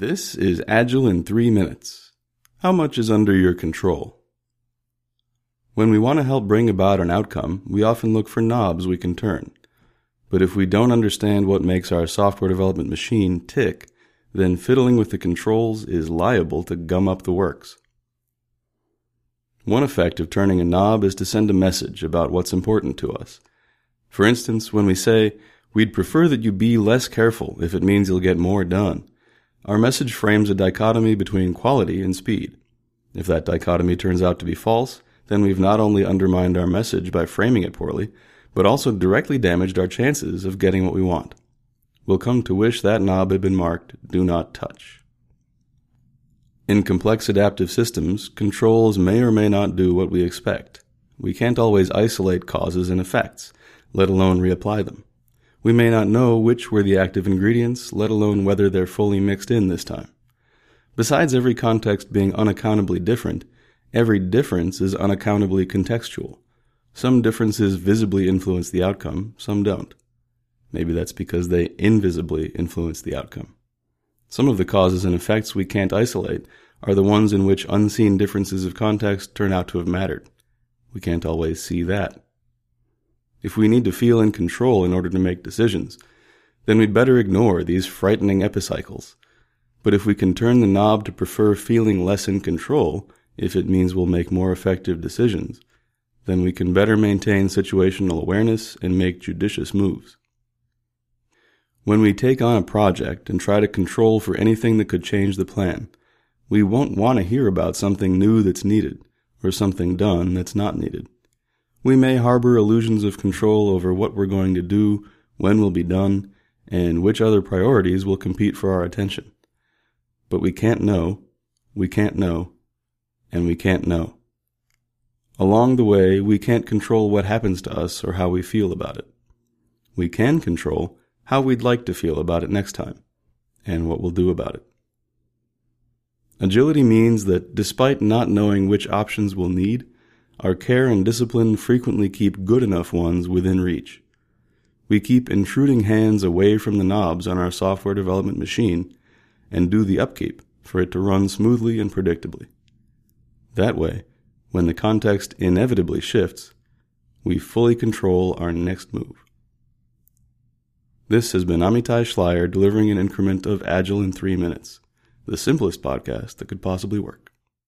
This is Agile in 3 minutes. How much is under your control? When we want to help bring about an outcome, we often look for knobs we can turn. But if we don't understand what makes our software development machine tick, then fiddling with the controls is liable to gum up the works. One effect of turning a knob is to send a message about what's important to us. For instance, when we say, we'd prefer that you be less careful if it means you'll get more done, our message frames a dichotomy between quality and speed. If that dichotomy turns out to be false, then we've not only undermined our message by framing it poorly, but also directly damaged our chances of getting what we want. We'll come to wish that knob had been marked Do Not Touch. In complex adaptive systems, controls may or may not do what we expect. We can't always isolate causes and effects, let alone reapply them. We may not know which were the active ingredients, let alone whether they're fully mixed in this time. Besides every context being unaccountably different, every difference is unaccountably contextual. Some differences visibly influence the outcome, some don't. Maybe that's because they invisibly influence the outcome. Some of the causes and effects we can't isolate are the ones in which unseen differences of context turn out to have mattered. We can't always see that. If we need to feel in control in order to make decisions, then we'd better ignore these frightening epicycles. But if we can turn the knob to prefer feeling less in control, if it means we'll make more effective decisions, then we can better maintain situational awareness and make judicious moves. When we take on a project and try to control for anything that could change the plan, we won't want to hear about something new that's needed or something done that's not needed. We may harbor illusions of control over what we're going to do, when will be done, and which other priorities will compete for our attention. But we can't know, we can't know, and we can't know. Along the way, we can't control what happens to us or how we feel about it. We can control how we'd like to feel about it next time, and what we'll do about it. Agility means that despite not knowing which options we'll need, our care and discipline frequently keep good enough ones within reach. We keep intruding hands away from the knobs on our software development machine and do the upkeep for it to run smoothly and predictably. That way, when the context inevitably shifts, we fully control our next move. This has been Amitai Schleier delivering an increment of Agile in three minutes, the simplest podcast that could possibly work.